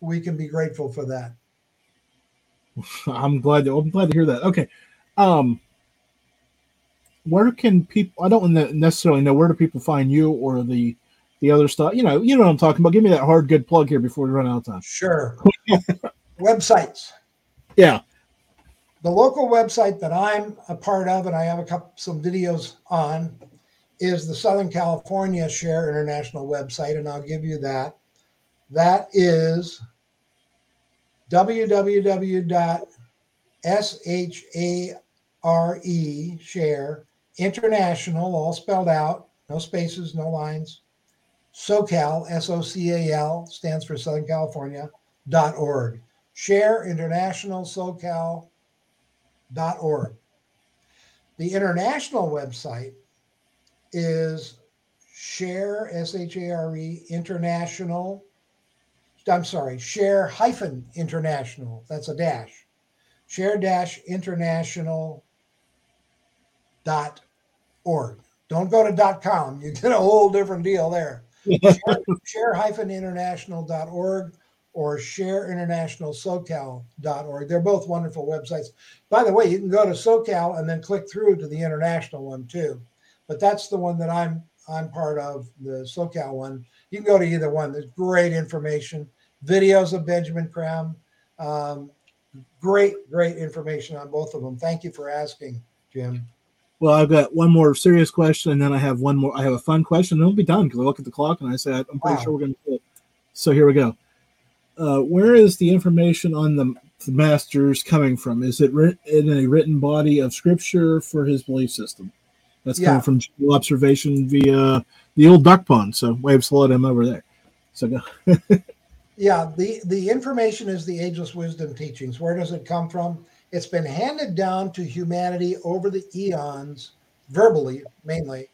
we can be grateful for that. I'm glad. To, I'm glad to hear that. Okay, um, where can people? I don't necessarily know where do people find you or the the other stuff. You know, you know what I'm talking about. Give me that hard, good plug here before we run out of time. Sure. Websites. Yeah. The local website that I'm a part of, and I have a couple some videos on, is the Southern California Share International website, and I'll give you that. That is www.share share international all spelled out no spaces no lines socal s-o-c-a-l stands for southern california dot org share international socal dot org the international website is share s-h-a-r-e international I'm sorry, share hyphen international. That's a dash. Share dash international dot org. Don't go to dot com. You get a whole different deal there. Share, share hyphen international dot org or share international socal.org. They're both wonderful websites. By the way, you can go to SoCal and then click through to the international one too. But that's the one that I'm I'm part of, the SoCal one. You can go to either one. There's great information videos of Benjamin Creme. Um, great, great information on both of them. Thank you for asking, Jim. Well, I've got one more serious question, and then I have one more. I have a fun question, and it'll be done because I look at the clock and I said, I'm pretty wow. sure we're going to. do it." So here we go. Uh, where is the information on the, the masters coming from? Is it written in a written body of scripture for his belief system? That's yeah. coming from observation via the old duck pond. So wave slow him over there. So go. Yeah, the, the information is the ageless wisdom teachings. Where does it come from? It's been handed down to humanity over the eons, verbally mainly,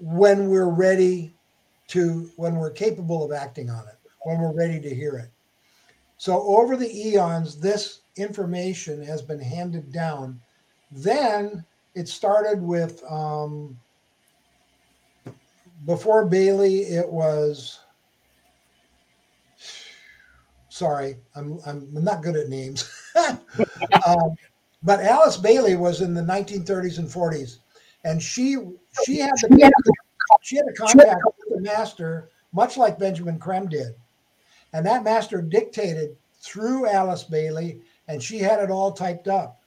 when we're ready to, when we're capable of acting on it, when we're ready to hear it. So over the eons, this information has been handed down. Then it started with, um, before Bailey, it was sorry, I'm, I'm not good at names. um, but Alice Bailey was in the 1930s and 40s, and she she had the she had a contact with the master, much like Benjamin Creme did, and that master dictated through Alice Bailey, and she had it all typed up.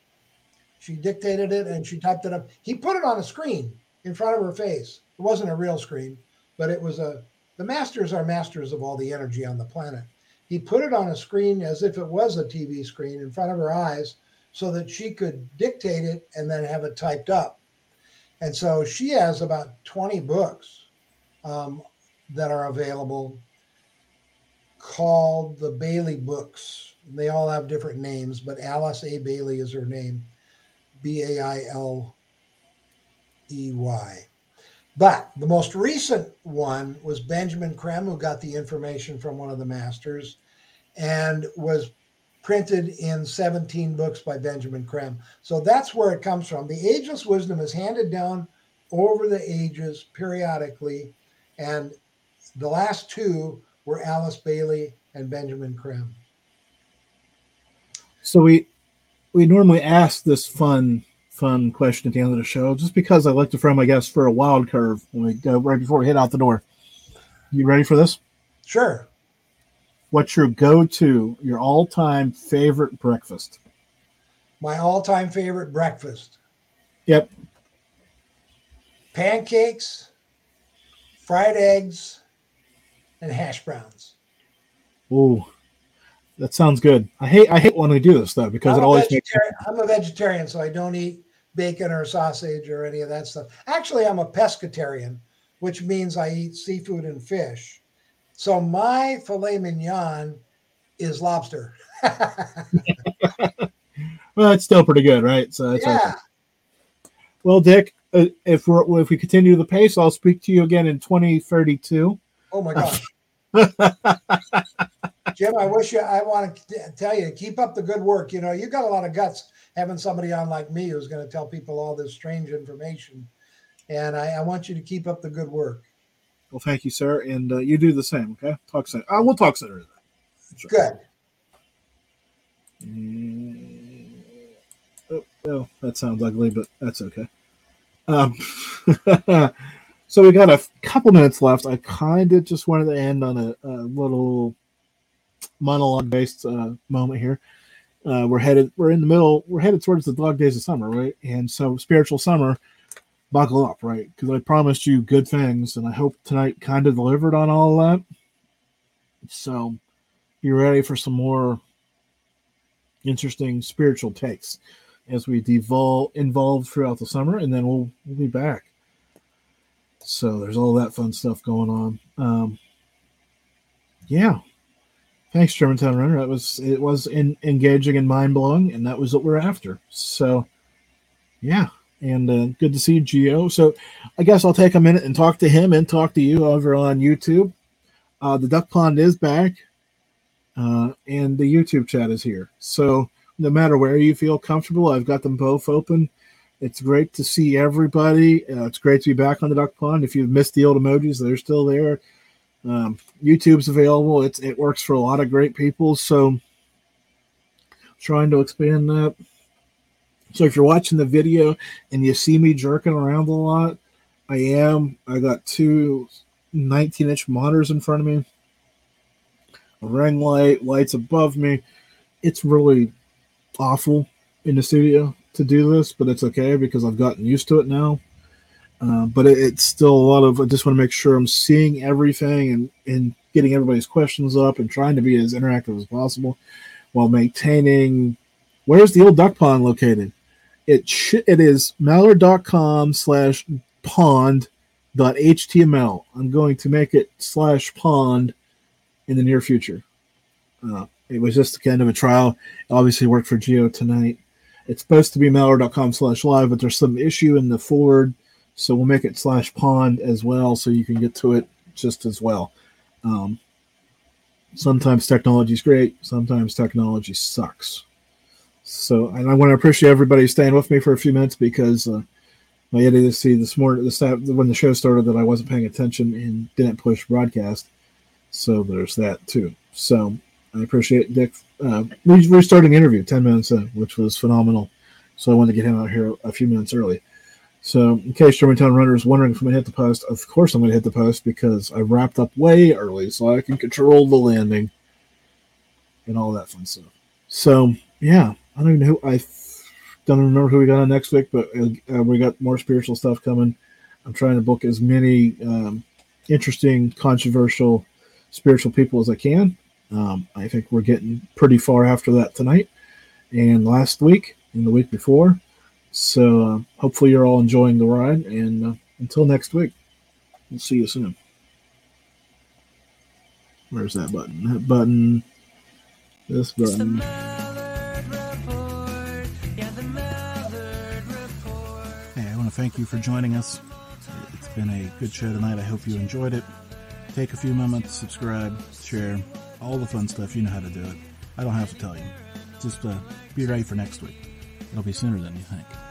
She dictated it and she typed it up. He put it on a screen in front of her face. It wasn't a real screen, but it was a. The masters are masters of all the energy on the planet he put it on a screen as if it was a TV screen in front of her eyes so that she could dictate it and then have it typed up. And so she has about 20 books um, that are available called the Bailey books. They all have different names, but Alice A. Bailey is her name B A I L E Y. But the most recent one was Benjamin Creme, who got the information from one of the masters and was printed in 17 books by Benjamin Creme. So that's where it comes from. The ageless wisdom is handed down over the ages periodically, and The last two were Alice Bailey and Benjamin Creme. So we we normally ask this fun fun question at the end of the show, just because I like to throw my guests for a wild curve when we go right before we head out the door. You ready for this? Sure. What's your go-to, your all-time favorite breakfast? My all-time favorite breakfast. Yep. Pancakes, fried eggs, and hash browns. Ooh, that sounds good. I hate I hate when we do this though because I'm it always makes. I'm a vegetarian, so I don't eat bacon or sausage or any of that stuff. Actually, I'm a pescatarian, which means I eat seafood and fish. So my filet mignon is lobster. well, it's still pretty good, right? So that's yeah. okay. Well, Dick, uh, if we're if we continue the pace, I'll speak to you again in 2032. Oh my gosh. Jim, I wish you, I want to tell you, keep up the good work. You know, you've got a lot of guts having somebody on like me who's going to tell people all this strange information. And I, I want you to keep up the good work. Well, thank you, sir, and uh, you do the same. Okay, talk soon. Uh, we'll talk soon. Good. Mm, oh, oh, that sounds ugly, but that's okay. Um, so we got a couple minutes left. I kind of just wanted to end on a, a little monologue-based uh, moment here. Uh, we're headed, we're in the middle, we're headed towards the dog days of summer, right? And so, spiritual summer, buckle up, right? Because I promised you good things, and I hope tonight kind of delivered on all that. So, be ready for some more interesting spiritual takes as we devolve involved throughout the summer, and then we'll we'll be back. So there's all that fun stuff going on. Um, yeah, thanks, Germantown Runner. That was it was in, engaging and mind blowing, and that was what we're after. So yeah, and uh, good to see Geo. So I guess I'll take a minute and talk to him and talk to you over on YouTube. Uh, the duck pond is back. Uh, and the YouTube chat is here. So no matter where you feel comfortable, I've got them both open. It's great to see everybody. Uh, it's great to be back on the duck pond. If you've missed the old emojis, they're still there. Um, YouTube's available. It's it works for a lot of great people. So trying to expand that. So if you're watching the video and you see me jerking around a lot, I am. I got two 19 inch monitors in front of me a ring light, lights above me. It's really awful in the studio to do this, but it's okay because I've gotten used to it now. Uh, but it, it's still a lot of. I just want to make sure I'm seeing everything and and getting everybody's questions up and trying to be as interactive as possible while maintaining. Where's the old duck pond located? It sh- it is Malliard.com slash pond dot html. I'm going to make it slash pond in the near future. Uh, it was just kind of a trial. It obviously worked for Geo tonight. It's supposed to be Malliard.com slash live, but there's some issue in the forward. So we'll make it slash pond as well so you can get to it just as well. Um, sometimes technology is great, sometimes technology sucks. So, and I want to appreciate everybody staying with me for a few minutes because uh, my idiocy this morning, this when the show started, that I wasn't paying attention and didn't push broadcast. So there's that too. So I appreciate Dick uh, restarting the interview 10 minutes in, which was phenomenal. So I wanted to get him out here a few minutes early. So in case Germantown Runner is wondering if I'm going to hit the post, of course I'm going to hit the post because I wrapped up way early so I can control the landing and all that fun stuff. So yeah, I don't even know who I don't remember who we got on next week, but uh, we got more spiritual stuff coming. I'm trying to book as many um, interesting, controversial spiritual people as I can. Um, I think we're getting pretty far after that tonight and last week and the week before. So uh, hopefully you're all enjoying the ride. And uh, until next week, we'll see you soon. Where's that button? That button. This button. Hey, I want to thank you for joining us. It's been a good show tonight. I hope you enjoyed it. Take a few moments, subscribe, share, all the fun stuff. You know how to do it. I don't have to tell you. Just uh, be ready for next week. It'll be sooner than you think.